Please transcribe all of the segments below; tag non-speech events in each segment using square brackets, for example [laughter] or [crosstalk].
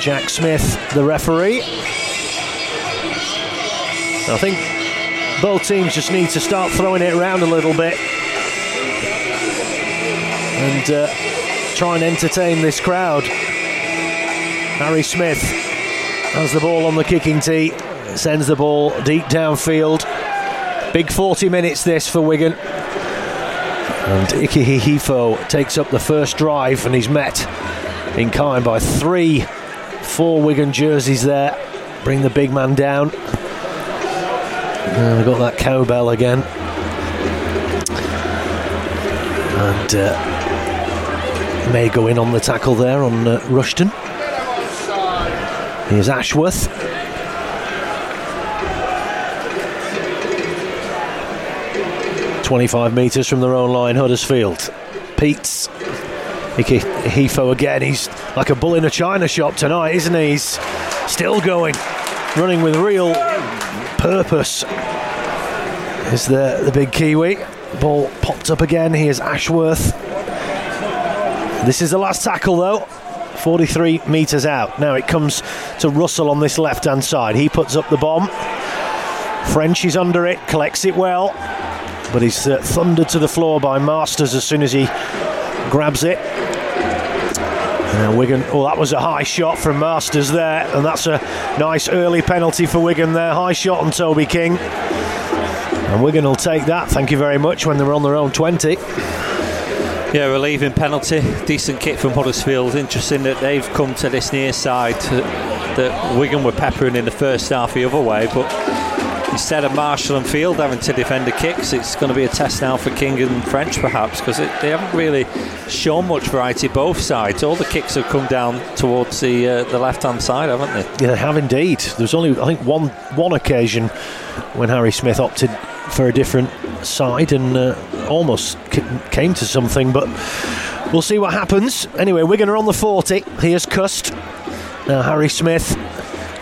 Jack Smith, the referee. I think both teams just need to start throwing it around a little bit and uh, try and entertain this crowd. Harry Smith has the ball on the kicking tee, sends the ball deep downfield. Big 40 minutes this for Wigan. And Ikahihifo takes up the first drive and he's met in kind by three, four Wigan jerseys there. Bring the big man down. We've got that cowbell again. And uh, Mago in on the tackle there on uh, Rushton. Here's Ashworth. Twenty-five metres from their own line, Huddersfield. Peats Hefo again. He's like a bull in a china shop tonight, isn't he? He's still going, running with real purpose. Is the the big Kiwi ball popped up again? Here's Ashworth. This is the last tackle though. 43 metres out. Now it comes to Russell on this left hand side. He puts up the bomb. French is under it, collects it well, but he's uh, thundered to the floor by Marsters as soon as he grabs it. Now Wigan, oh, that was a high shot from Marsters there, and that's a nice early penalty for Wigan there. High shot on Toby King. And Wigan will take that, thank you very much, when they're on their own 20. Yeah, relieving penalty. Decent kick from Huddersfield. Interesting that they've come to this near side that Wigan were peppering in the first half the other way, but instead of Marshall and Field having to defend the kicks, it's going to be a test now for King and French perhaps because they haven't really shown much variety both sides. All the kicks have come down towards the uh, the left hand side, haven't they? Yeah, they have indeed. There's only I think one one occasion when Harry Smith opted for a different side and uh, almost came to something, but we'll see what happens. Anyway, Wigan are on the 40. Here's Cust. Now Harry Smith,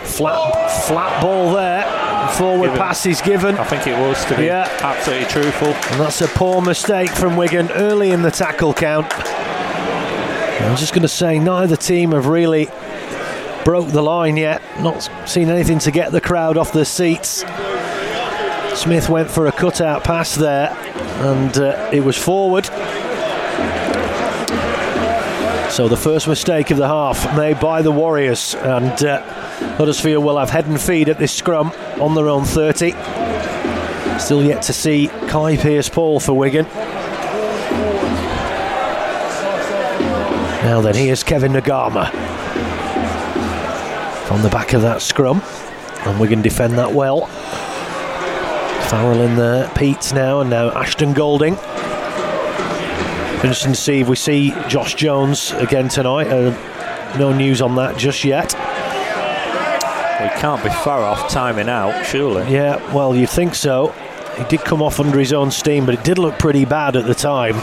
flat flat ball there. Forward given. pass is given. I think it was to be yeah. absolutely truthful. And that's a poor mistake from Wigan early in the tackle count. I'm just going to say neither team have really broke the line yet. Not seen anything to get the crowd off their seats. Smith went for a cutout pass there, and uh, it was forward. So the first mistake of the half made by the Warriors, and uh, Huddersfield will have head and feed at this scrum on their own 30. Still yet to see Kai Pearce-Paul for Wigan. Now then, here's Kevin Naiqama from the back of that scrum, and Wigan defend that well. Farrell in there, Pete now, and now Ashton Golding. Interesting to see if we see Josh Jones again tonight. Uh, no news on that just yet. We can't be far off timing out, surely. Yeah, well, you think so. He did come off under his own steam, but it did look pretty bad at the time.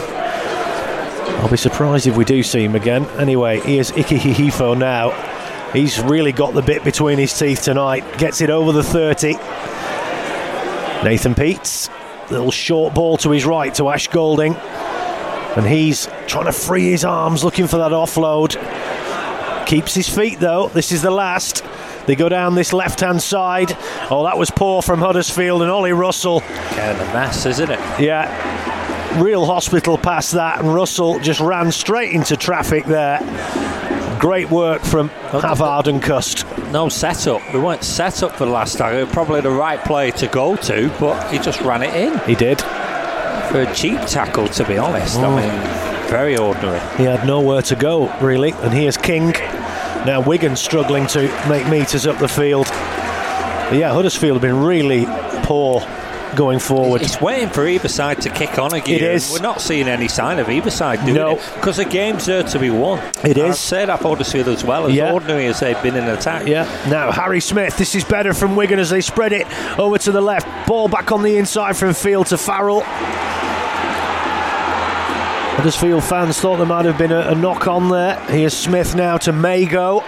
I'll be surprised if we do see him again. Anyway, here's Ikahihifo now. He's really got the bit between his teeth tonight. Gets it over the 30. Nathan Peats, little short ball to his right to Ash Golding, and he's trying to free his arms, looking for that offload. Keeps his feet though. This is the last. They go down this left hand side. Oh, that was poor from Huddersfield and Ollie Russell. Kind of a mess, isn't it? Yeah. Real hospital pass that, and Russell just ran straight into traffic there. Great work from Havard and Cust. No setup. We weren't set up for the last tackle. Probably the right play to go to, but he just ran it in. He did. For a cheap tackle, to be honest. Oh. I mean, very ordinary. He had nowhere to go, really. And here's King. Now Wigan struggling to make metres up the field. But yeah, Huddersfield have been really poor going forward. It's waiting for either side to kick on again. It is. We're not seeing any sign of either side doing no. it because the game's there to be won. It is. I'd say that Huddersfield as well, as yeah. ordinary as they've been in attack. Yeah. Now Harry Smith. This is better from Wigan as they spread it over to the left. Ball back on the inside from Field to Farrell. Huddersfield fans thought there might have been a, a knock on there. Here's Smith now to Mago.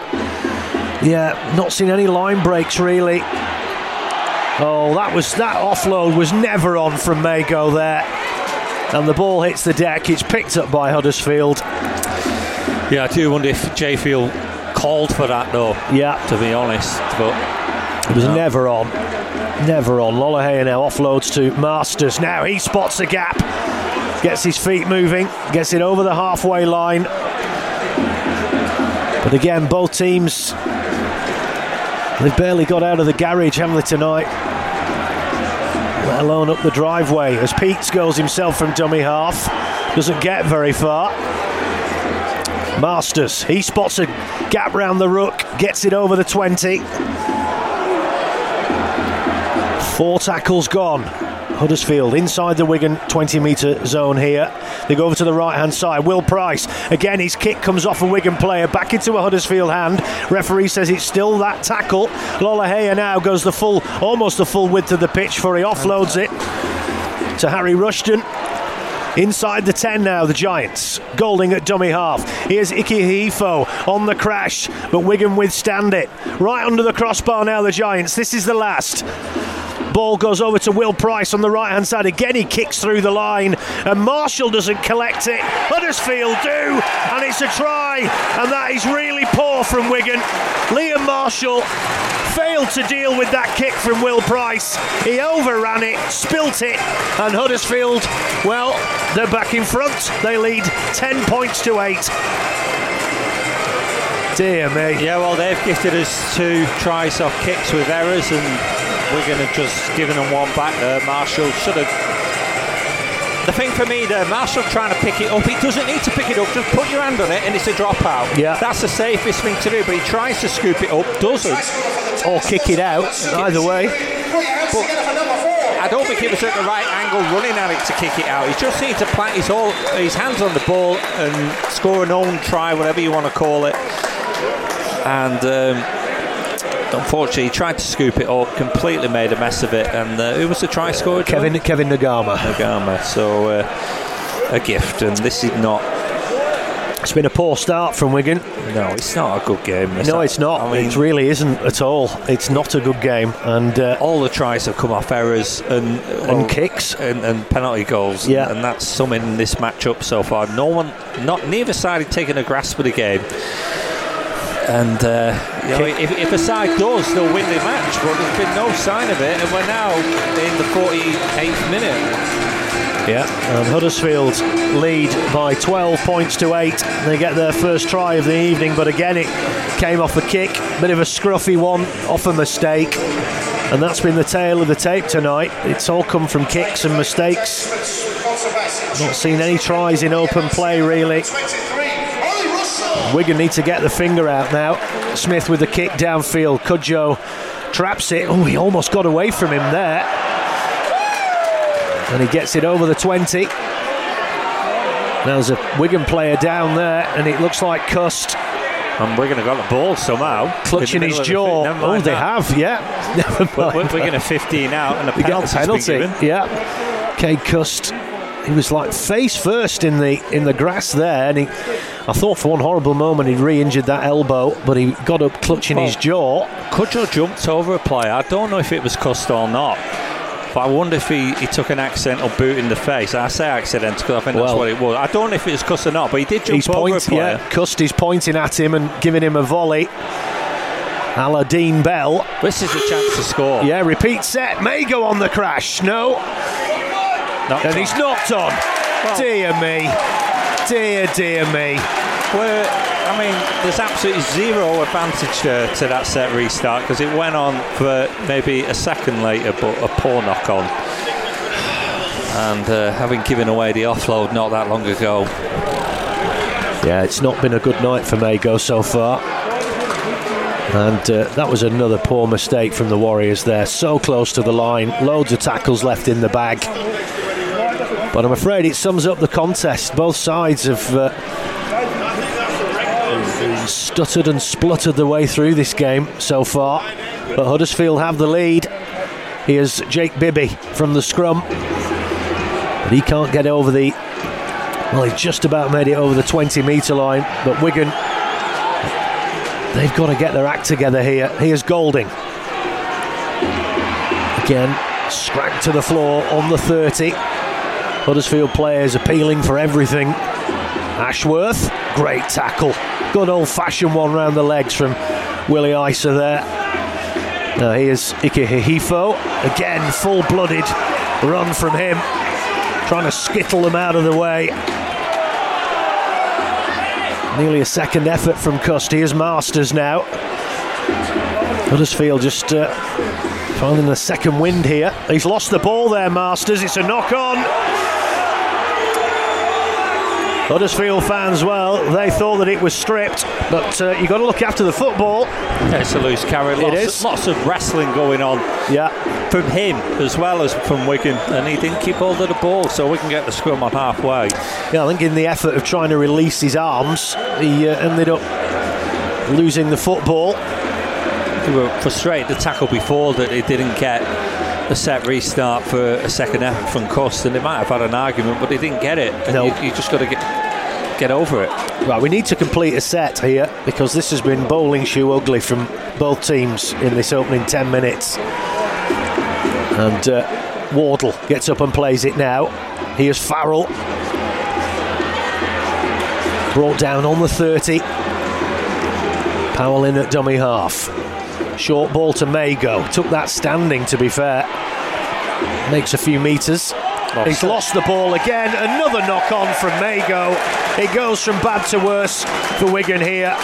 Yeah, not seen any line breaks really. Oh, that was that offload was never on from Mago there. And the ball hits the deck. It's picked up by Huddersfield. Yeah, I do wonder if Jai Field called for that though. Yeah. To be honest, but it was no. never on. Never on. Lolohea now offloads to Marsters. Now he spots a gap. Gets his feet moving. Gets it over the halfway line. But again, both teams they've barely got out of the garage, haven't they, tonight? Let alone up the driveway as Peats goes himself from dummy half. Doesn't get very far. Marsters, he spots a gap round the ruck, gets it over the 20. Four tackles gone. Huddersfield inside the Wigan 20 metre zone here. They go over to the right hand side. Will Pryce again. His kick comes off a Wigan player back into a Huddersfield hand. Referee says it's still that tackle. Lolohea now goes the full, almost the full width of the pitch for he offloads it to Harry Rushton. Inside the 10 now, the Giants. Golding at dummy half. Here's Ikahihifo on the crash, but Wigan withstand it. Right under the crossbar now, the Giants. This is the last. Ball goes over to Will Pryce on the right hand side. Again, he kicks through the line, and Marshall doesn't collect it. Huddersfield do, and it's a try, and that is really poor from Wigan. Liam Marshall failed to deal with that kick from Will Pryce. He overran it, spilt it, and Huddersfield, well, they're back in front. They lead 10 points to 8. Dear me. Yeah, well, they've gifted us two tries off kicks with errors, and we're going to just giving them one back there. Marshall should have. The thing for me there, Marshall trying to pick it up. He doesn't need to pick it up. Just put your hand on it, and it's a dropout. Yeah, that's the safest thing to do. But he tries to scoop it up, doesn't, or kick it out. Either way. But I don't think he was at the right angle running at it to kick it out. He just needs to plant his, all, his hands on the ball and score an own try, whatever you want to call it. And um, unfortunately, he tried to scoop it up, completely made a mess of it. And uh, who was the try scorer? Kevin Kevin Naiqama. Naiqama. So uh, a gift, and this is not. It's been a poor start from Wigan. No, it's not a good game. No, it's not. I mean, it really isn't at all. It's not a good game, and uh, all the tries have come off errors and well, and kicks and, and, penalty goals. Yeah, and, and that's in this matchup so far. No one, not neither side, had taken a grasp of the game. And uh, you know, if, if, a side does, they'll win the match. But there's been no sign of it, and we're now in the 48th minute. Yeah, and Huddersfield lead by 12 points to 8. They get their first try of the evening, but again, it came off a kick. Bit of a scruffy one, off a mistake. And that's been the tale of the tape tonight. It's all come from kicks and mistakes. Not seen any tries in open play, really. Wigan need to get the finger out now. Smith with the kick downfield. Cudjoe traps it. Oh, he almost got away from him there. And he gets it over the 20. Now there's a Wigan player down there, and it looks like Cust. And Wigan have got the ball somehow. Clutching his jaw. Oh, they that. have, yeah. [laughs] Never mind. Wigan are 15 out, and a penalty. penalty. Yeah. Cade Cust he was like face first in the in the grass there, and he, I thought for one horrible moment he'd re-injured that elbow, but he got up clutching well, his jaw. Cudjoe jumped over a player. I don't know if it was Cust or not. But I wonder if he, he took an accidental boot in the face. I say accidental because I think well, that's what it was. I don't know if it was Cust or not, but he did jump he's over point, a player. Yeah, Cust is pointing at him and giving him a volley. Aladdin Bell. This is a chance to score. Yeah, repeat set. Mago on the crash. No. Knocked and on. he's knocked on. Well, dear me. Dear, dear me. We're, I mean, there's absolutely zero advantage to, to that set restart because it went on for maybe a second later, but a poor knock on. And uh, having given away the offload not that long ago. Yeah, it's not been a good night for Mago so far. And uh, that was another poor mistake from the Warriors there. So close to the line, loads of tackles left in the bag. But I'm afraid it sums up the contest. Both sides have uh, stuttered and spluttered the way through this game so far. But Huddersfield have the lead. Here's Jake Bibby from the scrum. But he can't get over the. Well, he just about made it over the 20 metre line. But Wigan, they've got to get their act together here. Here's Golding. Again, scragged to the floor on the 30. Huddersfield players appealing for everything. Ashworth, great tackle. Good old fashioned one round the legs from Willie Isa there. Now here's Ikahihifo. Again, full blooded run from him. Trying to skittle them out of the way. Nearly a second effort from Cust. Here's Marsters now. Huddersfield just uh, finding the second wind here. He's lost the ball there, Marsters. It's a knock on. Huddersfield fans, well, they thought that it was stripped, but uh, you've got to look after the football. Yeah, it's a loose carry. Lots, It is. lots of wrestling going on Yeah, from him as well as from Wigan, and he didn't keep hold of the ball, so we can get the scrum on halfway. yeah. I think in the effort of trying to release his arms, he uh, ended up losing the football. They were frustrated the tackle before that they didn't get a set restart for a second effort from Cust, and they might have had an argument, but they didn't get it. And No. you, you just got to get get over it. Right, we need to complete a set here because this has been bowling shoe ugly from both teams in this opening 10 minutes. And uh, Wardle gets up and plays it now. Here's Farrell. Brought down on the 30. Powell in at dummy half. Short ball to Mago. Took that standing, to be fair. Makes a few metres. Lost He's lost the ball again. Another knock on from Mago. It goes from bad to worse for Wigan here.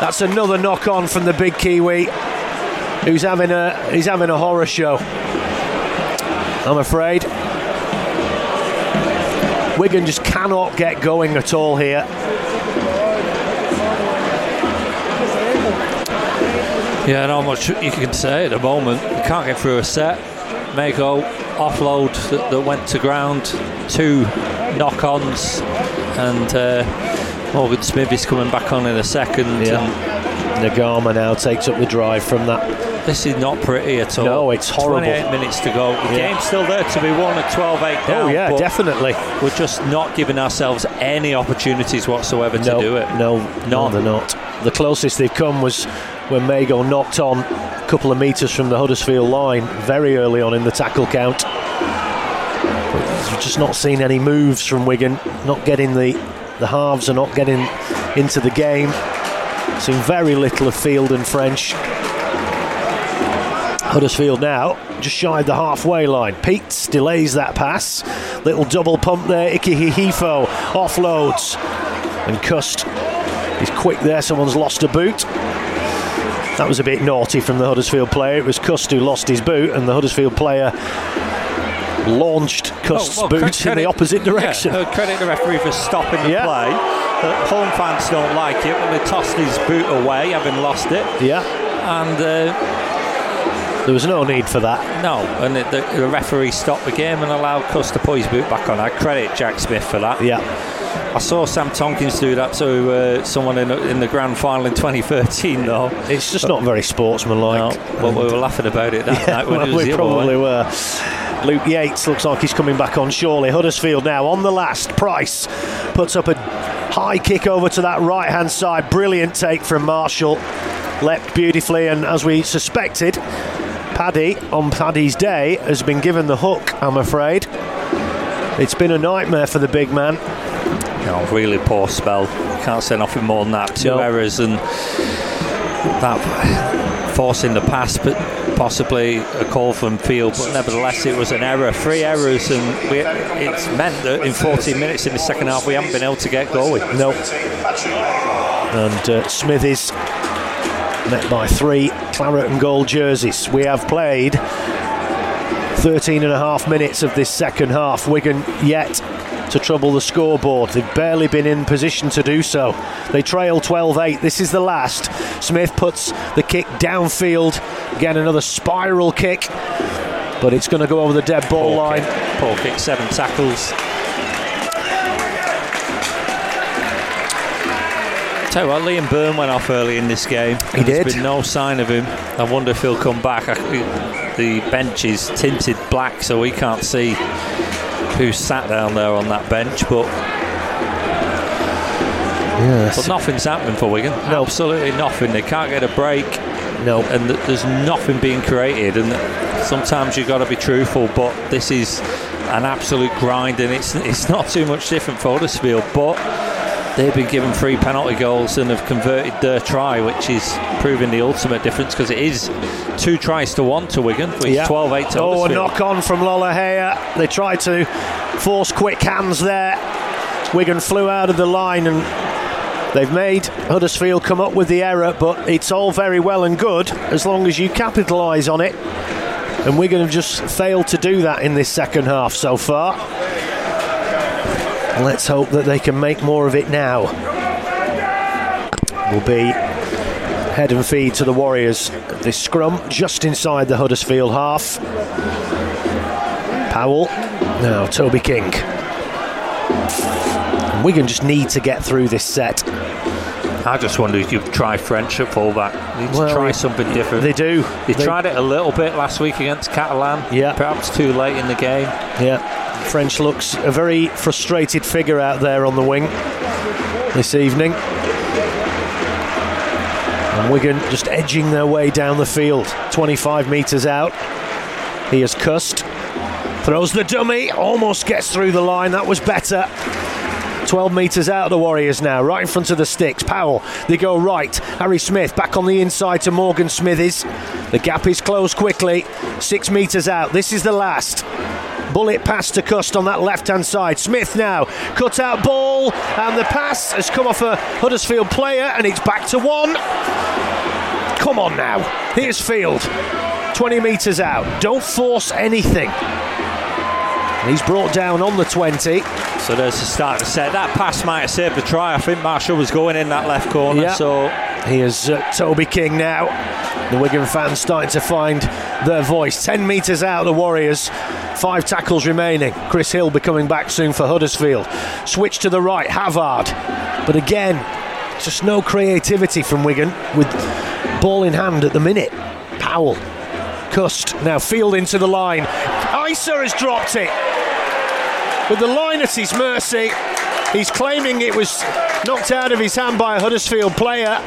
That's another knock on from the big Kiwi, who's having a he's having a horror show. I'm afraid. Wigan just cannot get going at all here. Yeah, not much you can say at the moment. You can't get through a set. Mago offload that, that went to ground, two knock-ons, and uh, Morgan Smith is coming back on in a second. And Naiqama now takes up the drive from that. this is not pretty at all. No, it's horrible. 28 minutes to go. The Yeah. game's still there to be won at 12-8 down. Oh yeah, definitely. We're just not giving ourselves any opportunities whatsoever to do it. No, no, they're not. The closest they've come was when Mago knocked on a couple of metres from the Huddersfield line very early on in the tackle count. But we've just not seen any moves from Wigan. Not getting the the halves are not getting into the game. Seen very little of Field and French. Huddersfield now just shy of the halfway line. Peats delays that pass. Little double pump there. Ikahihifo offloads. And Cust is quick there. Someone's lost a boot. That was a bit naughty from the Huddersfield player. It was Cust who lost his boot, and the Huddersfield player launched Cust's Oh, well, boot cre- in the opposite direction. Yeah, credit the referee for stopping the Yeah. play. Uh, home fans don't like it, when they tossed his boot away, having lost it. Yeah, And uh, there was no need for that. no, and the, the, the referee stopped the game and allowed Cust to put his boot back on. I credit Jack Smith for that. Yeah, I saw Sam Tomkins do that to uh, someone in, in the grand final in 2013, though. it's just not very sportsmanlike. No, but we were laughing about it that night when well, we probably way. were. Luke Yates looks like he's coming back on surely. Huddersfield now on the last. Pryce puts up a high kick over to that right hand side. Brilliant take from Marshall. Leapt beautifully, and as we suspected, Paddy on Paddy's day has been given the hook, I'm afraid. It's been a nightmare for the big man. No, really poor spell. Can't say nothing more than that. Two No. errors and that forcing the pass, but possibly a call from field. But nevertheless, it was an error. Three errors, and we, it's meant that in 14 minutes in the second half, we haven't been able to get going. No. And uh, Smithies met by three claret and gold jerseys. We have played 13 and a half minutes of this second half. Wigan yet to trouble the scoreboard. They've barely been in position to do so. They trail 12 8. This is the last. Smith puts the kick downfield. Again, another spiral kick. But it's going to go over the dead ball Poor line. kick. Poor kick, seven tackles. Tell you what, Liam Byrne went off early in this game. He and There's did. been no sign of him. I wonder if he'll come back. I, the bench is tinted black, so we can't see who sat down there on that bench. But Yes. but nothing's happening for Wigan. No. Absolutely nothing. They can't get a break, No. and th- there's nothing being created. And sometimes you've got to be truthful, but this is an absolute grind, and it's it's not too much different for Huddersfield. But they've been given three penalty goals and have converted their try, which is proving the ultimate difference because it is two tries to one to Wigan, which Yeah. is 12 8 to Oh, a knock on from Lolohea. They tried to force quick hands there. Wigan flew out of the line and they've made Huddersfield come up with the error, but it's all very well and good as long as you capitalise on it. And Wigan have just failed to do that in this second half so far. Let's hope that they can make more of it now. Will be head and feed to the Warriors. This scrum just inside the Huddersfield half. Powell. Now Toby King. And Wigan just need to get through this set. I just wonder if you'd try French at fullback. They need to try something different. They do. They, They- tried it a little bit last week against Catalan. Yeah. Perhaps too late in the game. Yeah. French looks a very frustrated figure out there on the wing this evening. And Wigan just edging their way down the field, 25 metres out. He has Cust, throws the dummy, almost gets through the line. That was better. 12 metres out of the Warriors now, right in front of the sticks. Powell, they go right. Harry Smith back on the inside to Morgan Smithies. The gap is closed quickly. Six metres out. This is the last. Bullet pass to Cust on that left hand side. Smith now, cut out ball, and the pass has come off a Huddersfield player, and it's back to one. Come on now. Here's Field. 20 metres out. Don't force anything. He's brought down on the 20. So there's the start to set. That pass might have saved the try. I think Marshall was going in that left corner. Yeah. So Here's uh, Toby King now. The Wigan fans starting to find their voice. 10 metres out, the Warriors. Five tackles remaining. Chris Hill be coming back soon for Huddersfield. Switch to the right, Havard. But again, just no creativity from Wigan with ball in hand at the minute. Powell. Cust. Now Field into the line. Isa has dropped it. With the line at his mercy, he's claiming it was knocked out of his hand by a Huddersfield player.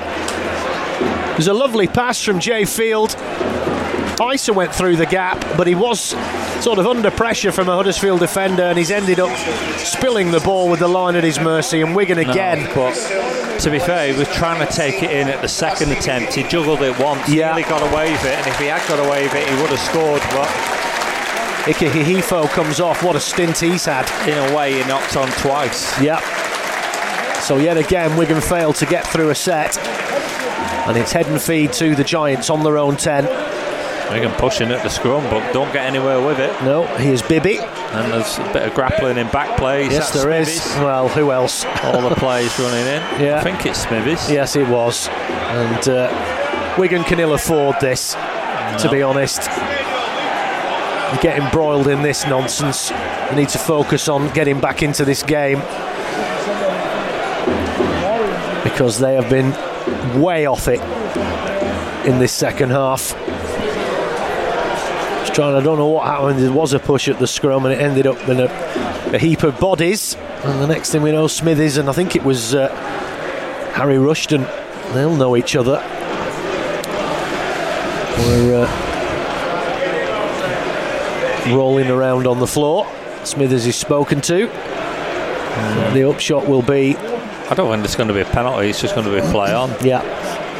There's a lovely pass from Jai Field. Isa went through the gap, but he was sort of under pressure from a Huddersfield defender, and he's ended up spilling the ball with the line at his mercy. And Wigan again. But to be fair, he was trying to take it in at the second attempt. He juggled it once, Yeah. nearly got away with it, and if he had got away with it, he would have scored. But Ike Hihifo comes off. What a stint he's had. in a way, he knocked on twice. Yep. So yet again, Wigan failed to get through a set, and it's head and feed to the Giants on their own ten. Wigan pushing at the scrum, but don't get anywhere with it. No, here's Bibby. And there's a bit of grappling in back plays. Yes, That's there is. Smithies. Well, who else? All the players running in. [laughs] Yeah. I think it's Smithies. Yes, it was. And uh, Wigan can ill afford this, to be honest. They're getting broiled in this nonsense. Need to focus on getting back into this game because they have been way off it in this second half. Just trying, I don't know what happened. There was a push at the scrum and it ended up in a, a heap of bodies. And the next thing we know, Smithies and I think it was uh, Harry Rushton. They'll know each other. We're uh, rolling around on the floor. Smithies is spoken to. And the upshot will be, I don't think it's going to be a penalty. It's just going to be a play on. yeah,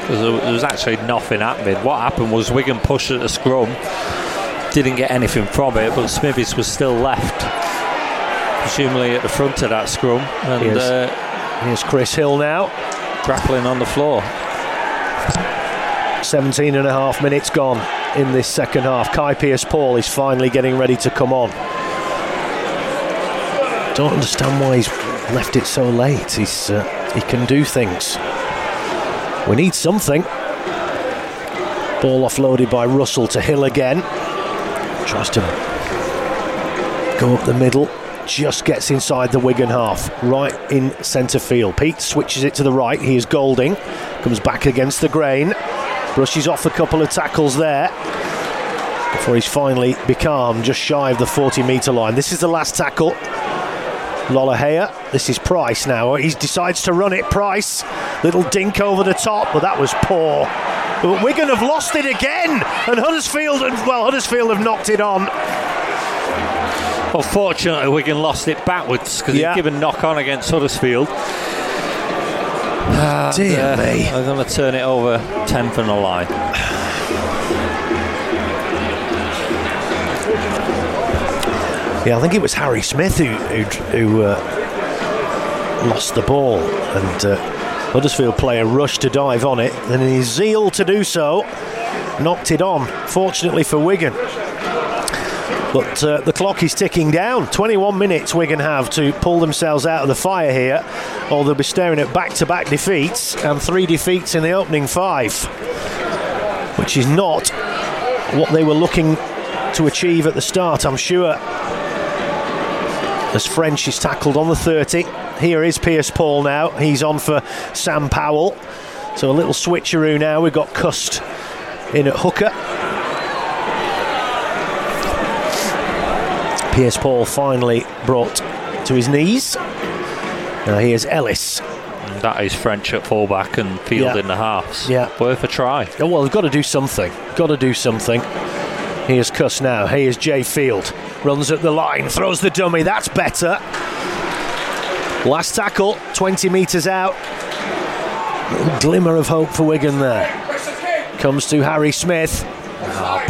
there was actually nothing happening. What happened was Wigan pushed at the scrum, didn't get anything from it, but Smithies was still left, presumably at the front of that scrum, and Yes. uh, here's Chris Hill now. grappling on the floor. 17 and a half minutes gone in this second half. Kai Pearce-Paul is finally getting ready to come on. Don't understand why he's left it so late. He's uh, he can do things. We need something. Ball offloaded by Russell to Hill again. Tries to go up the middle. Just gets inside the Wigan half, right in centre field. Pete switches it to the right. He is Golding. Comes back against the grain. Brushes off a couple of tackles there before he's finally becalmed just shy of the 40 metre line. This is the last tackle. Lolohea. This is Pryce now. He decides to run it. Pryce. Little dink over the top, but that was poor. But Wigan have lost it again, and Huddersfield, well, Huddersfield have knocked it on. Unfortunately, Wigan lost it backwards because Yeah. he's given knock on against Huddersfield. Dear Uh, me. I'm going to turn it over 10th on the line. Yeah, I think it was Harry Smith who who, who uh, lost the ball, and uh, Huddersfield player rushed to dive on it, and in his zeal to do so, knocked it on. Fortunately for Wigan. But uh, the clock is ticking down. 21 minutes Wigan have to pull themselves out of the fire here, or they'll be staring at back to back defeats and three defeats in the opening five, which is not what they were looking to achieve at the start, I'm sure as French is tackled on the 30. Here is Pearce-Paul now. He's on for Sam Powell. So a little switcheroo now. We've got Cust in at hooker. Pearce-Paul finally brought to his knees. Now here's Ellis. And that is French at fullback and Field Yeah. in the halves. Yeah. Worth a try. Oh, well, they've got to do something. Got to do something. Here's Cust now. Here's Jai Field. Runs at the line, throws the dummy. That's better. Last tackle, 20 metres out. Little glimmer of hope for Wigan there. Comes to Harry Smith.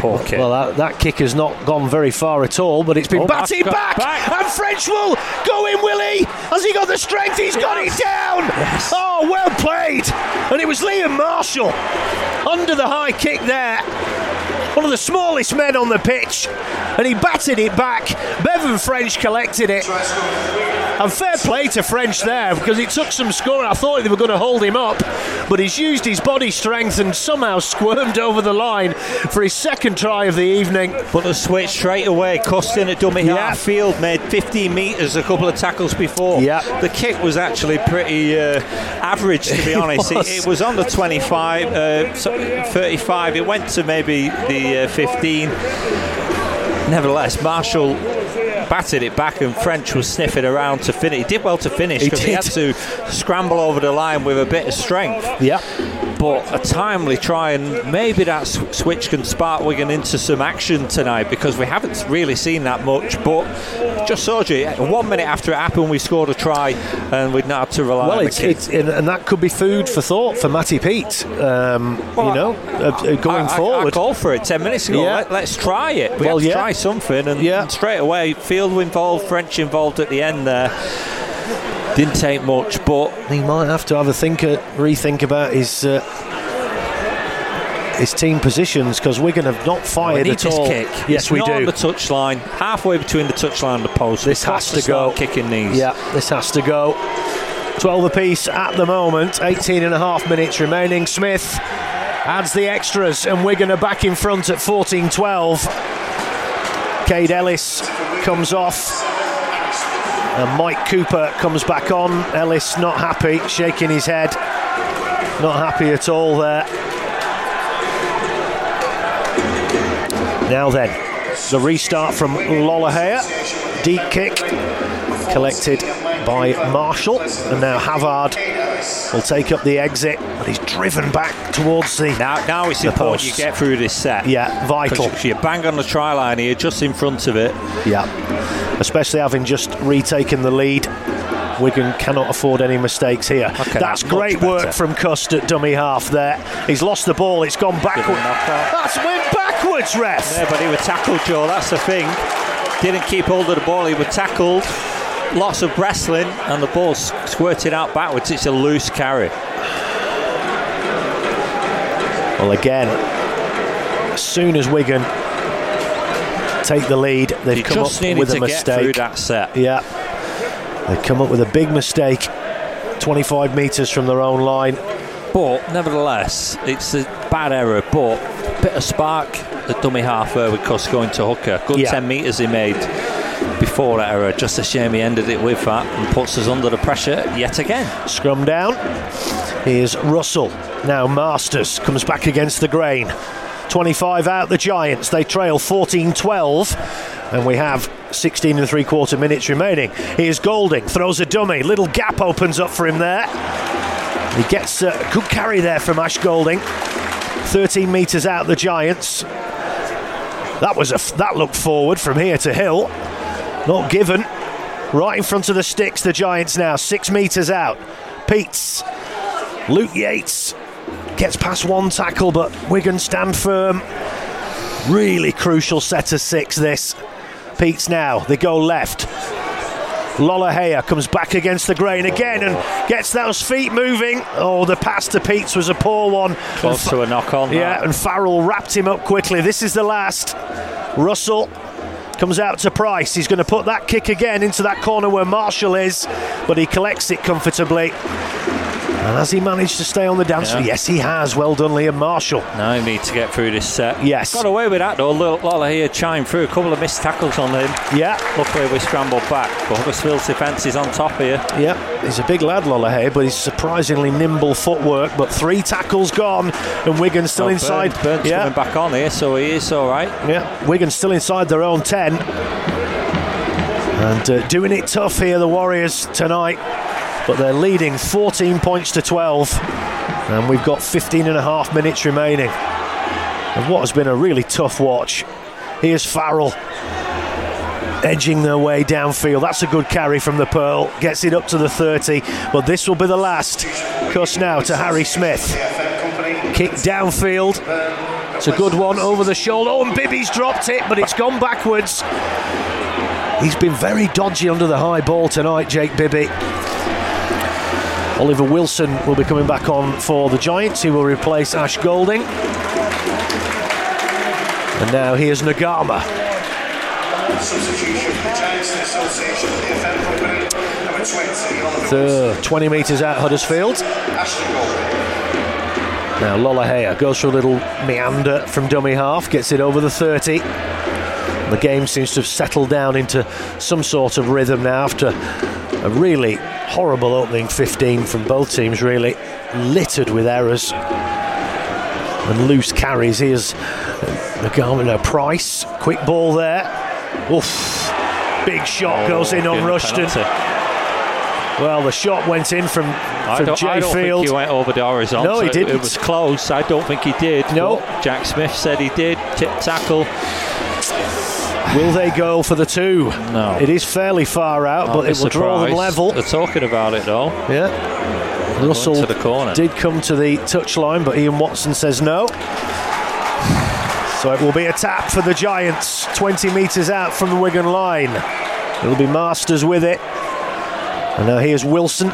Well, that, that kick has not gone very far at all, but it's been Oh, batted that's back. back. And French will go in, will he? Has he got the strength? He's got it down. Oh, well played. And it was Liam Marshall under the high kick there. One of the smallest men on the pitch. And he batted it back. Bevan French collected it. And fair play to French there because it took some scoring. I thought they were going to hold him up, but he's used his body strength and somehow [laughs] squirmed over the line for his second try of the evening. But the switch straight away, Costin at dummy Yeah. half field made 15 metres a couple of tackles before. Yeah. The kick was actually pretty uh, average, to be [laughs] It honest. was. It, it was on the 25, uh, 35. It went to maybe the uh, 15. Nevertheless, Marshall batted it back and French was sniffing around to finish. He did well to finish He because he, did. had to scramble over the line with a bit of strength Yeah. But a timely try, and maybe that s- switch can spark Wigan into some action tonight because we haven't really seen that much. But just saw you one minute after it happened, we scored a try, and we'd not had to rely Well, on it's, the it's and, that could be food for thought for Matty Peet. Um, Well, you know, uh, uh, going I, I, forward. I called for it ten minutes ago. Yeah. Let, us try it. We Well, have yeah. try something, and, Yeah. and straight away, Field involved, French involved at the end there. Didn't take much, but he might have to have a think, uh, rethink about his uh, his team positions because Wigan have not fired need at all. kick. Yes, It's we not do. on the touchline, halfway between the touchline and the post. This has to start go. Kicking these. Yeah, this has to go. 12 apiece at the moment, 18 and a half minutes remaining. Smith adds the extras, and Wigan are back in front at 14 12. Kaide Ellis comes off, and Mike Cooper comes back on. Ellis not happy, shaking his head. Not happy at all there. Now then, the restart from Lolohea. Deep kick collected by Marshall. And now Havard will take up the exit, but he's driven back towards the. Now, now it's important you get through this set. Yeah, vital. You bang on the try line here, just in front of it. Yeah. Especially having just retaken the lead. Wigan cannot afford any mistakes here. Okay, That's that's great work from Cust at dummy half there. He's lost the ball, it's gone backwards. That's went backwards, ref. Yeah, but he was tackled, Joe. That's the thing. Didn't keep hold of the ball. He was tackled. Lots of wrestling, and the ball squirted out backwards. It's a loose carry. Well, again, as soon as Wigan take the lead, they've come up with a to get through mistake. that set. Yeah, they come up with a big mistake. 25 metres from their own line. But nevertheless, it's a bad error. But bit of spark at dummy half there with Cust going to hooker. Good Yeah. 10 metres he made before that error. Just a shame he ended it with that and puts us under the pressure yet again. Scrum down. Here's Russell. Now Marsters comes back against the grain. 25 out the Giants. They trail 14 12. And we have 16 and three quarter minutes remaining. Here's Golding. Throws a dummy. Little gap opens up for him there. He gets a good carry there from Ash Golding. 13 metres out the Giants. That was a f- that looked forward from here to Hill. Not given. Right in front of the sticks, the Giants now, six metres out. Peats Luke Yates gets past one tackle, but Wigan stand firm. Really crucial set of six, this. Peats now, they go left. Lolohea comes back against the grain again and gets those feet moving. Oh, the pass to Peats was a poor one. Close to a knock on. Yeah, that. and Farrell wrapped him up quickly. This is the last. Russell comes out to Pryce. He's going to put that kick again into that corner where Marshall is, but he collects it comfortably. And has he managed to stay on the dance? Yeah. Yes, he has. Well done, Liam Marshall. Now he needs to get through this set. Yes. Got away with that though. Lolohea chimed through a couple of missed tackles on him. Yeah, Luckily we scrambled back. But Huddersfield's defence is on top here. yeah. He's a big lad, Lolohea, but he's surprisingly nimble footwork. But three tackles gone, and Wigan still Oh, inside. Burns, Burns yeah, coming back on here, so he is all right. Yeah, Wigan still inside their own 10. And uh, doing it tough here, the Warriors tonight. But they're leading 14 points to 12. And we've got 15 and a half minutes remaining. And what has been a really tough watch. Here's Farrell edging their way downfield. That's a good carry from the Pearl. Gets it up to the 30. But this will be the last. Cust now to Harry Smith. Kick downfield. It's a good one over the shoulder. Oh, and Bibby's dropped it, but it's gone backwards. He's been very dodgy under the high ball tonight, Jake Bibby. Oliver Wilson will be coming back on for the Giants. He will replace Ash Golding. And now here's Naiqama. Number 20, Oliver The 20 metres out Huddersfield. Now Lolohea goes for a little meander from dummy half, gets it over the 30. The game seems to have settled down into some sort of rhythm now after a really horrible opening 15 from both teams, really littered with errors and loose carries. Here's now Pryce, quick ball there. Oof, big shot oh, goes in on Rushton. penalty. Well, the shot went in from, I from don't, Jay I don't Field. think he went over the horizontal. No, he didn't. It was close. I don't think he did. No. Jack Smith said he did. Tip tackle. Will they go for the two? No. It is fairly far out, Not but it will draw them level. They're talking about it though. Yeah. Russell to the corner. did come to the touchline, but Ian Watson says no. So it will be a tap for the Giants, 20 metres out from the Wigan line. It'll be Marsters with it. And now here's Wilson.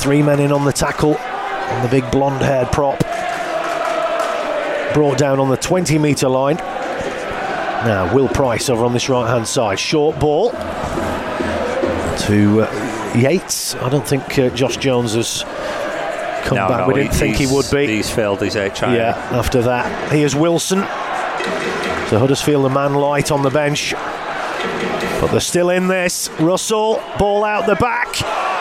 Three men in on the tackle, and the big blonde haired prop. Brought down on the 20 metre line. Now, Will Pryce over on this right hand side. Short ball to uh, Yates. I don't think uh, Josh Jones has come No, back. no, we didn't think he would be. He's failed his HIA. Yeah, after that. Here's Wilson. So Huddersfield, the man light on the bench. But they're still in this. Russell, ball out the back.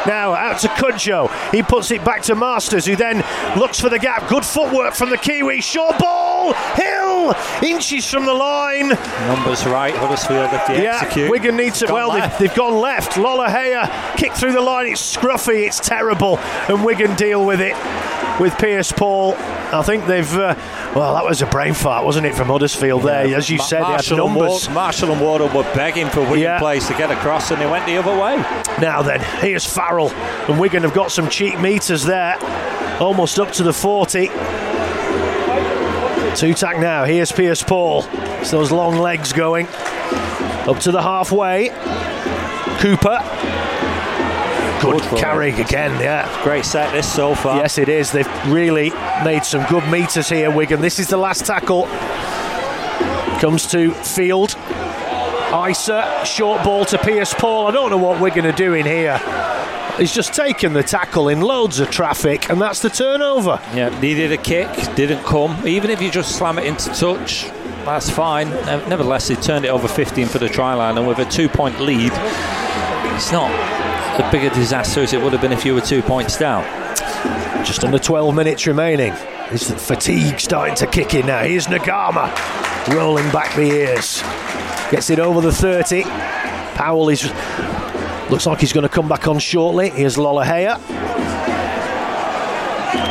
Now out to Cudjoe. He puts it back to Marsters, who then looks for the gap. Good footwork from the Kiwi. Short ball. Hill inches from the line. Numbers right. Huddersfield if they Yeah, execute. Wigan needs to. Gone Well, they've, they've gone left. Lolohea kicked through the line. It's scruffy. It's terrible, and Wigan deal with it with Pearce-Paul. I think they've. Uh, well, that was a brain fart, wasn't it, from Huddersfield there? As you Ma- said, Marshall they had and numbers. Marshall and Wardle were begging for Wigan Yeah. players to get across, and they went the other way. Now then, here's Farrell, and Wigan have got some cheap meters there, almost up to the 40. Two tack now. Here's Pearce-Paul. It's those long legs going up to the halfway. Cooper. Good, Good carry again, yeah. Great set this so far. Yes, it is. They've really made some good meters here, Wigan. This is the last tackle. Comes to Field. Isa, short ball to Pearce-Paul. I don't know what Wigan are doing here. He's just taken the tackle in loads of traffic, and that's the turnover. Yeah, needed a kick, didn't come. Even if you just slam it into touch, that's fine. Uh, nevertheless, he turned it over 15 for the try line, and with a two-point lead, it's not as big a disaster as it would have been if you were two points down. Just under 12 minutes remaining. Is the fatigue starting to kick in now? Here's Naiqama rolling back the ears. Gets it over the 30. Powell is looks like he's going to come back on shortly. Here's Lolohea.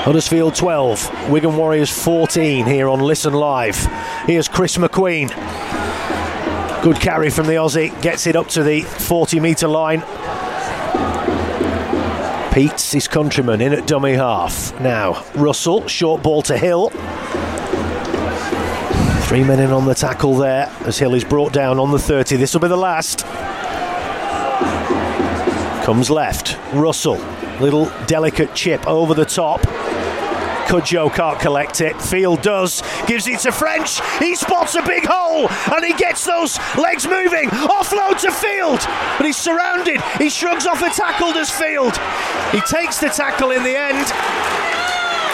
Huddersfield 12, Wigan Warriors 14 here on Listen Live. Here's Chris McQueen. Good carry from the Aussie, gets it up to the 40 metre line. Peats his countryman in at dummy half. Now, Russell, short ball to Hill. Three men in on the tackle there as Hill is brought down on the 30. This will be the last. Comes left. Russell, little delicate chip over the top. Cudjoe can't collect it. Field does. Gives it to French. He spots a big hole and he gets those legs moving. Offload to Field. But he's surrounded. He shrugs off a tackle, does Field. He takes the tackle in the end.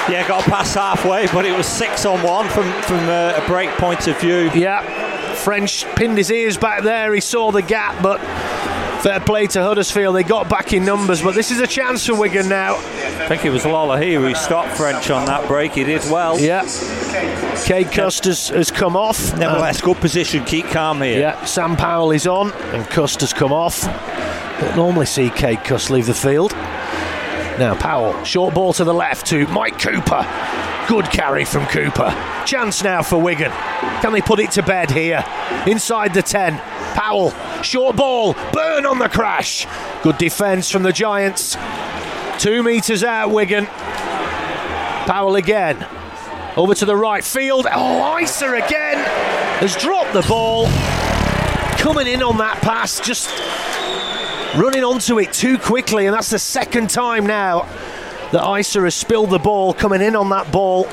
Yeah, got past halfway, but it was six on one from, from uh, a break point of view. Yeah. French pinned his ears back there. He saw the gap, but fair play to Huddersfield. They got back in numbers, but this is a chance for Wigan now. I think it was Lala here who stopped French on that break. He did well. Yeah. Cade Cust has, has come off. Nevertheless, good position. Keep calm here. Yeah, Sam Powell is on, and Cust has come off. Don't normally see Cade Cust leave the field. Now Powell, short ball to the left to Mike Cooper. Good carry from Cooper. Chance now for Wigan. Can they put it to bed here? Inside the 10. Powell, short ball, Byrne on the crash. Good defence from the Giants. Two metres out, Wigan. Powell again. Over to the right field. Oh, Isa again has dropped the ball. Coming in on that pass, just running onto it too quickly, and that's the second time now that Isa has spilled the ball, coming in on that ball.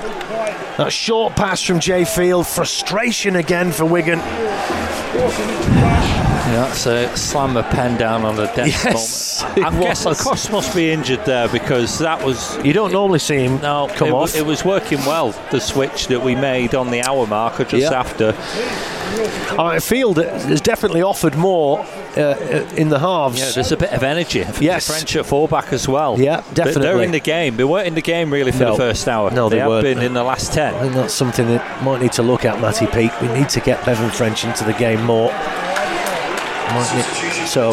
That short pass from Jai Field, frustration again for Wigan. Yeah, that's a slam a pen down on the desk Yes, moment. [laughs] I guess. Cust must be injured there because that was You don't normally see him no come it, off. it was working well. The switch that we made on the hour marker just after. I feel that has definitely offered more uh, in the halves. Yeah, there's a bit of energy. for Yes. the French at fullback as well. Yeah, They- They're in the game. They weren't in the game really for No. the first hour. No, they have weren't. been in the last ten. I think that's something that might need to look at, Matty Peet. We need to get Bevan French into the game more. So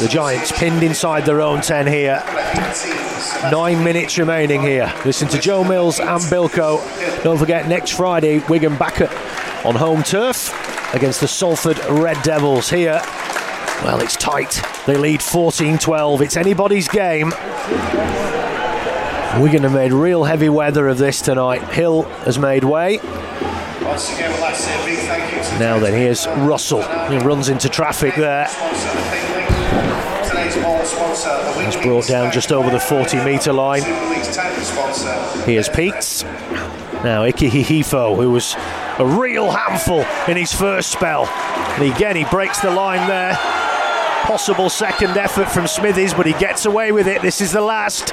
the Giants pinned inside their own 10 here. Nine minutes remaining here. Listen to Joe Mills and Bilko. Don't forget, next Friday, Wigan back at, on home turf against the Salford Red Devils. Here, well, it's tight. They lead 14 12. It's anybody's game. Wigan have made real heavy weather of this tonight. Hill has made way. Once again, we'd like to say a big thank you to Now then, here's Russell. He runs into traffic there. sponsor, the Pink Link. Today's ball sponsor, the He's brought down just over the 40 metre line. Super League's title sponsor. Here's Peats. Now Ikahihifo, who was a real handful in his first spell. And again, he breaks the line there. Possible second effort from Smithies, but he gets away with it. This is the last.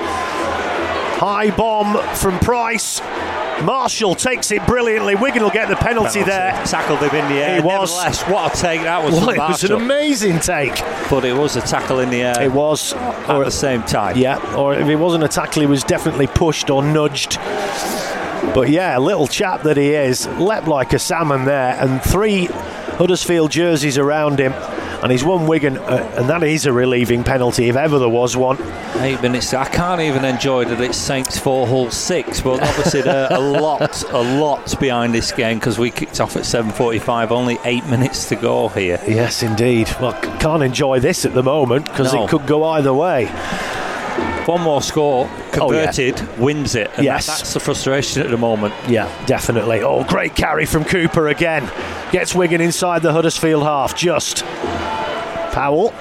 High bomb from Pryce. Marshall takes it brilliantly. Wigan will get the penalty there. Tackled him in the air. He was. What a take that was Well, it was an amazing take. But it was a tackle in the air It was. Or at Or, the same time. yeah, or if it wasn't a tackle, he was definitely pushed or nudged. But yeah, little chap that he is, leapt like a salmon there, and three Huddersfield jerseys around him, and he's won Wigan, uh, and that is a relieving penalty if ever there was one. Eight minutes. I can't even enjoy that it's Saints four, Hull six. But obviously there are a [laughs] lot, a lot behind this game because we kicked off at 7:45. Only eight minutes to go here. Yes, indeed. Well, can't enjoy this at the moment because No. it could go either way. One more score Oh, yeah. converted wins it. And Yes. that's the frustration at the moment. Yeah, definitely. Oh, great carry from Cooper again. Gets Wigan inside the Huddersfield half. Just. Powell.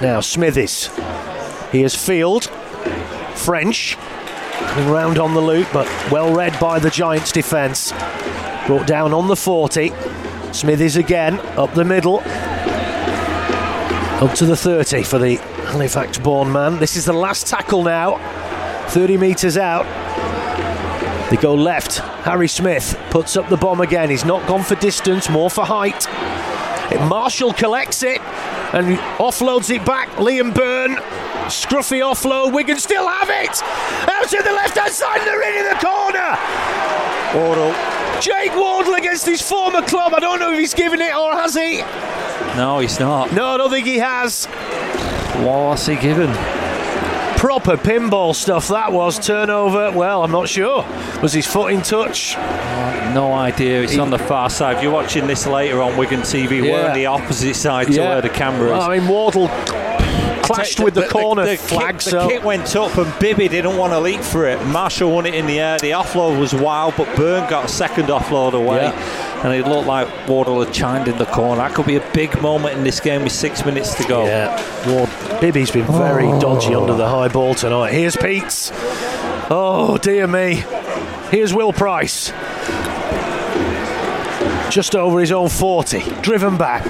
Now Smithies. Here's Field. French. Coming round on the loop, but well read by the Giants' defence. Brought down on the 40. Smithies again. Up the middle. Up to the 30 for the Halifax born man. This is the last tackle now. 30 metres out. They go left. Harry Smith puts up the bomb again. He's not gone for distance, more for height. Marshall collects it and offloads it back. Liam Byrne, scruffy offload. Wigan still have it. Out to the left hand side, and they're in, in the corner. Wardle. Jake Wardle against his former club. I don't know if he's given it or has he. No, he's not. No, I don't think he has. What's he given? Proper pinball stuff that was. Turnover. Well, I'm not sure. Was his foot in touch? Uh, no idea. It's on the far side. If you're watching this later on Wigan TV, we're on the opposite side to where the camera is. Well, I mean, Wardle clashed with the, corner flag. Kick, so the kick went up and Bibby didn't want to leap for it. Marshall won it in the air. The offload was wild, but Byrne got a second offload away. Yeah. And it looked like Wardle had chimed in the corner. That could be a big moment in this game with six minutes to go. Yeah, Ward, Bibby's been very oh. dodgy under the high ball tonight. Here's Peats. Oh dear me. Here's Will Pryce. Just over his own 40, driven back.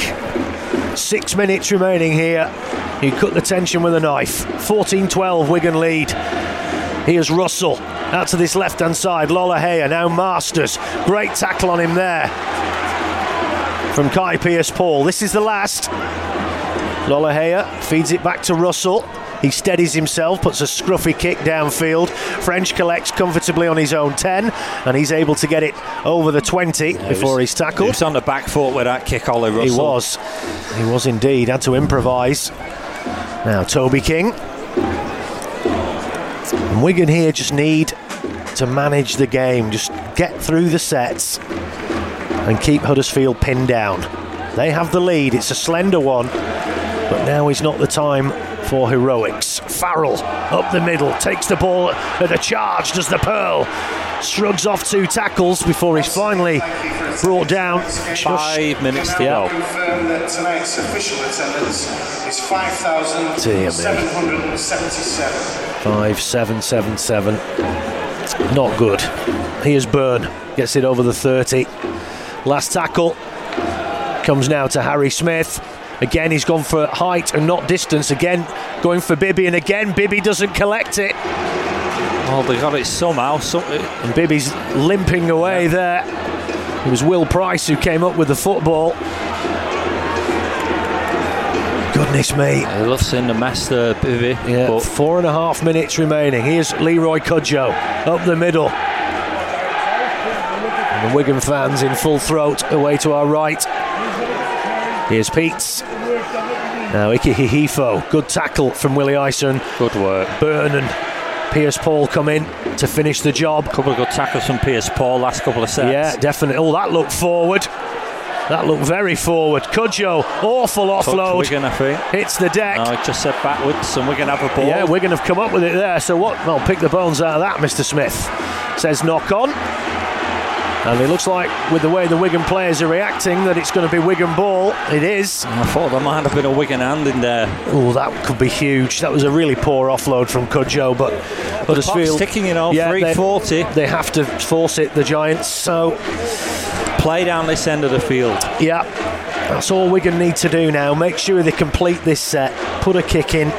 Six minutes remaining here. He cut the tension with a knife. 14 12, Wigan lead. Here's Russell out to this left hand side. Lolohea now Marsters. Great tackle on him there from Kai Pearce-Paul. This is the last. Lolohea feeds it back to Russell. He steadies himself, puts a scruffy kick downfield. French collects comfortably on his own 10, and he's able to get it over the 20 before he's He tackled. was on the back foot with that kick, Ollie Russell. He was. He was indeed. Had to improvise. Now, Toby King. And Wigan here just need to manage the game, just get through the sets and keep Huddersfield pinned down. They have the lead, it's a slender one, but now is not the time for heroics. Farrell up the middle, takes the ball at the charge, does the Pearl. Shrugs off two tackles before he's finally brought down. Five minutes to go. Confirm that tonight's official attendance is 5,777. 5777. Not good. Here's Byrne. Gets it over the 30. Last tackle comes now to Harry Smith. Again, he's gone for height and not distance. Again, going for Bibby, and again, Bibby doesn't collect it. Oh, they got it somehow. Some, And Bibby's limping away there. It was Will Pryce who came up with the football. Goodness me. I love seeing the mess there, Bibby. Yeah, But four and a half minutes remaining. Here's Leroy Cudjoe up the middle. And the Wigan fans in full throat away to our right. Here's Peats. Now Ikahihifo. Good tackle from Willie Isa. good work. Byrne and Pearce-Paul come in to finish the job. Couple of good tackles from Pearce-Paul last couple of sets. Yeah, definitely. Oh, that looked forward. That looked very forward. Cudjoe, awful Touch offload. Wigan, I think. Hits the deck. No, it just said backwards, and we're going to have a ball. Yeah, Wigan have come up with it there. So what? Well, pick the bones out of that, Mr. Smith. Says knock on. And it looks like, with the way the Wigan players are reacting, that it's going to be Wigan ball. It is. I thought there might have been a Wigan hand in there. Oh, that could be huge. That was a really poor offload from Cudjoe, but Huddersfield. ticking, you know, Yeah, they- 340. They have to force it, the Giants. So, Play down this end of the field. yeah, that's all Wigan need to do now. Make sure they complete this set, put a kick in,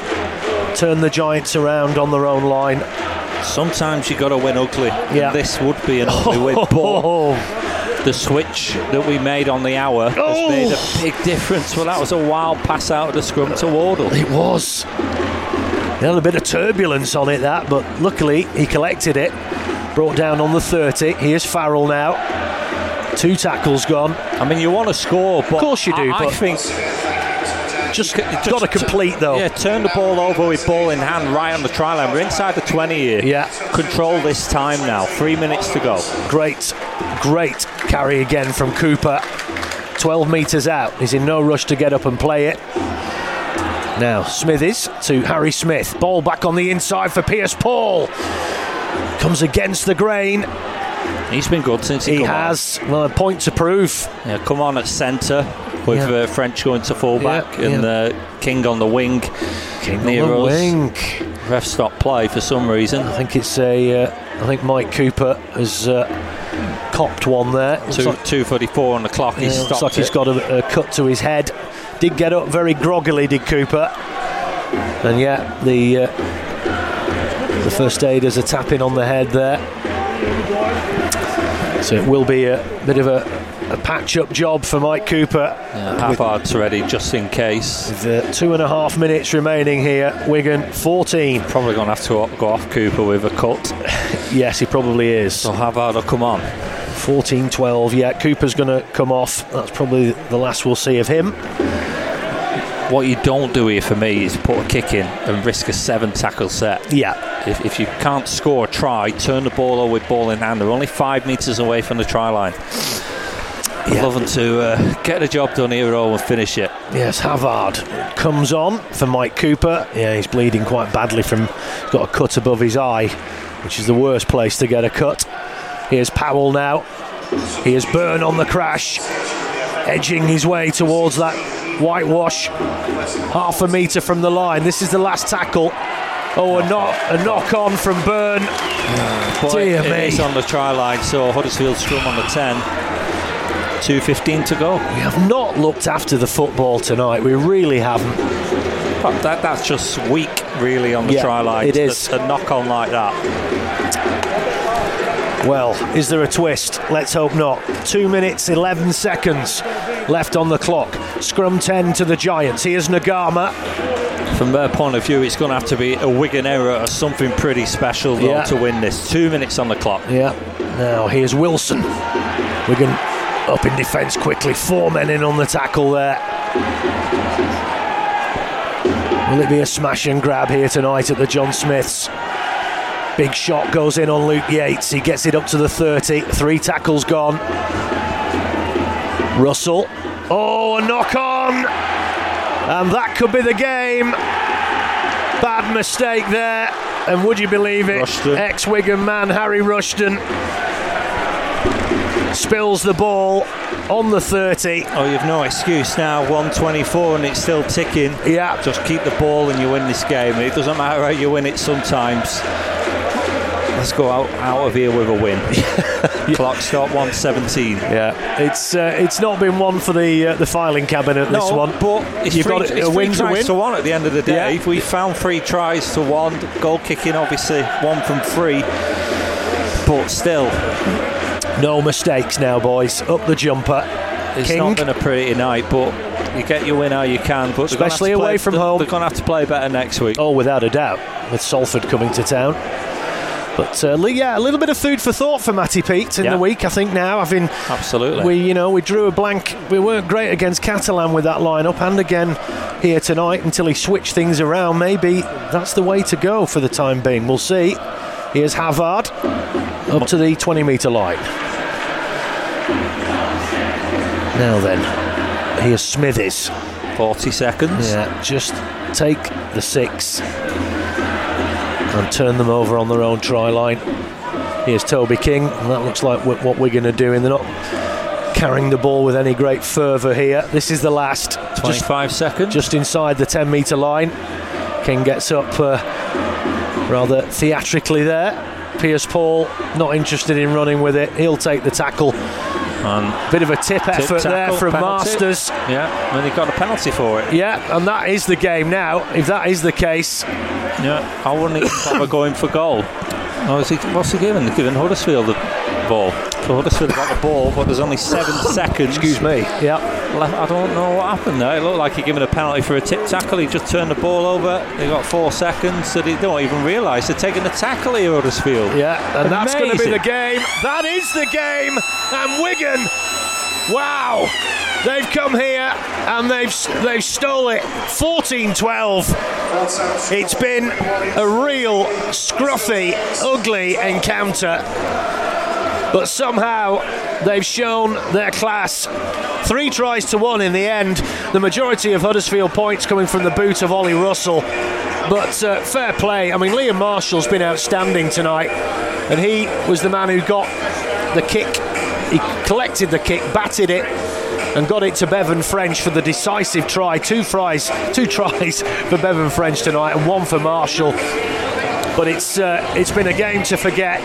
turn the Giants around on their own line. Sometimes you got to win ugly. Yeah. This would be an ugly win, [laughs] but Oh, the switch that we made on the hour Oh. has made a big difference. Well, that was a wild pass out of the scrum to Wardle. It was. He had a bit of turbulence on it, that, but luckily he collected it. Brought down on the 30. Here's Farrell now. Two tackles gone. I mean, you want to score, but Of course you do, I, I think Just, just got to complete though. Yeah, turn the ball over with ball in hand right on the try line. We're inside the 20 here. Yeah. Control this time now. Three minutes to go. Great, great carry again from Cooper. 12 metres out. He's in no rush to get up and play it. Now, Smithies to Harry Smith. Ball back on the inside for Pearce-Paul. Comes against the grain. He's been good since he, He come on. has, well, a point to prove. Yeah, come on at centre with Yeah. uh, French going to fullback Yeah, and yeah. Uh, King on the wing. King near on the us. wing. Ref stopped play for some reason. I think it's a. Uh, I think Mike Cooper has uh, copped one there. Two, like, 2.34 on the clock. yeah, He's looks like he's it. got a, a cut to his head. Did get up very groggily, did Cooper. And yeah, the uh, the first aider's is a tapping on the head there. So it will be a bit of a, a patch-up job for Mike Cooper. Yeah, Havard's ready just in case. With two and a half minutes remaining here, Wigan 14. Probably going to have to go off Cooper with a cut. [laughs] Yes, he probably is. So Havard will come on. 14 12. Yeah, Cooper's going to come off. That's probably the last we'll see of him. What you don't do here for me is put a kick in and risk a seven tackle set. Yeah, If, if you can't score, try, turn the ball over with ball in hand. They're only five metres away from the try line. Yeah. love them to uh, get the job done here and finish it. Yes, Havard comes on for Mike Cooper. Yeah, he's bleeding quite badly from got a cut above his eye, which is the worst place to get a cut. Here's Powell now. Here's Byrne on the crash, edging his way towards that whitewash, half a metre from the line. This is the last tackle. Oh, a knock, a knock on from Byrne. But Dear it me. is on the try line, so Huddersfield scrum on the 10. 2.15 to go. We have not looked after the football tonight. We really haven't. That, that's just weak, really, on the Yeah, try line. it is. A, a knock on like that. Well, is there a twist? Let's hope not. Two minutes, 11 seconds left on the clock. Scrum 10 to the Giants. Here's Naiqama. From their point of view, it's going to have to be a Wigan error or something pretty special though, Yeah. to win this. Two minutes on the clock. Yeah. Now, here's Wilson. Wigan up in defence quickly. Four men in on the tackle there. Will it be a smash and grab here tonight at the John Smiths? Big shot goes in on Luke Yates. He gets it up to the 30. Three tackles gone. Russell. Oh, a knock on. And that could be the game. Bad mistake there. And would you believe it? Ex Wigan man Harry Rushton spills the ball on the 30. Oh, you've no excuse now. 124 and it's still ticking. Yeah. Just keep the ball and you win this game. It doesn't matter how you win it sometimes. Let's go out, out of here with a win. [laughs] [laughs] Clock stop 117. Yeah, it's uh, it's not been one for the uh, the filing cabinet. This no, one, but it's You've free, got it- it's a three a tries win. to one at the end of the day. Yeah. We found three tries to one. Goal kicking, obviously, one from three. But still, no mistakes now, boys. Up the jumper. it's King. not been a pretty night. But you get your win how you can. But they're gonna have Especially play- away from home. They're going to have to play better next week. Oh, without a doubt, with Salford coming to town. But uh, yeah, a little bit of food for thought for Matty Peet in Yeah. the week. I think now, having Absolutely. we you know we drew a blank. We weren't great against Catalan with that lineup, and again here tonight until he switched things around. Maybe that's the way to go for the time being. We'll see. Here's Havard up to the 20 metre line. Now then, here's Smithies. 40 seconds. Yeah, just take the six and turn them over on their own try line. Here's Toby King, and that looks like what we're going to do. And they're not carrying the ball with any great fervour here. This is the last, just, 25 seconds. just inside the 10 metre line. King gets up uh, rather theatrically there. Pearce-Paul not interested in running with it. He'll take the tackle. And Bit of a tip, effort there from penalty. Marsters. yeah, and he got a penalty for it. Yeah, and that is the game now. If that is the case, Yeah, I wouldn't even bother going for goal. Oh, is he, what's he giving? They're giving Huddersfield the ball. So Huddersfield got the ball, but there's only seven [coughs] seconds. excuse me. Yeah. Left. I don't know what happened there. It looked like he given a penalty for a tip tackle. He just turned the ball over. They got four seconds, so they don't even realise they're taking the tackle here, Huddersfield. Yeah, and that's going to be the game. That is the game. And Wigan, wow, they've come here and they've they've stole it. 14-12. It's been a real scruffy, ugly encounter. But somehow they've shown their class. Three tries to one in the end. The majority of Huddersfield points coming from the boot of Ollie Russell. But uh, fair play. I mean, Liam Marshall's been outstanding tonight, and he was the man who got the kick. He collected the kick, batted it, and got it to Bevan French for the decisive try. Two tries, two [laughs] tries for Bevan French tonight, and one for Marshall. But it's uh, it's been a game to forget.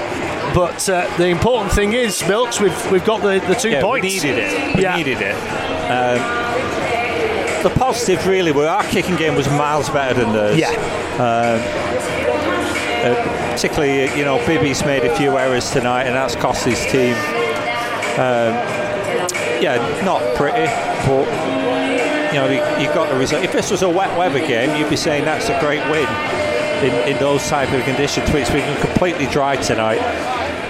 But uh, the important thing is, Milks, we've we've got the, the two Yeah, points. we needed it. We Yeah. needed it. Um, the positive really were our kicking game was miles better than theirs. Yeah. Uh, particularly, you know, Bibby's made a few errors tonight, and that's cost his team. Um, yeah, not pretty, but you know, you, you got the result. If this was a wet weather game, you'd be saying that's a great win in, in those type of conditions. It's been completely dry tonight.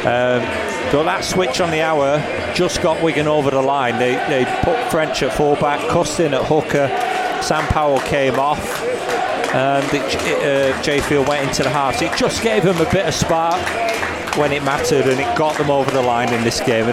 Um, so that switch on the hour just got Wigan over the line. They, they put French at fullback, Cust in at hooker, Sam Powell came off, and it, uh, Jai Field went into the half. So it just gave them a bit of spark when it mattered, and it got them over the line in this game.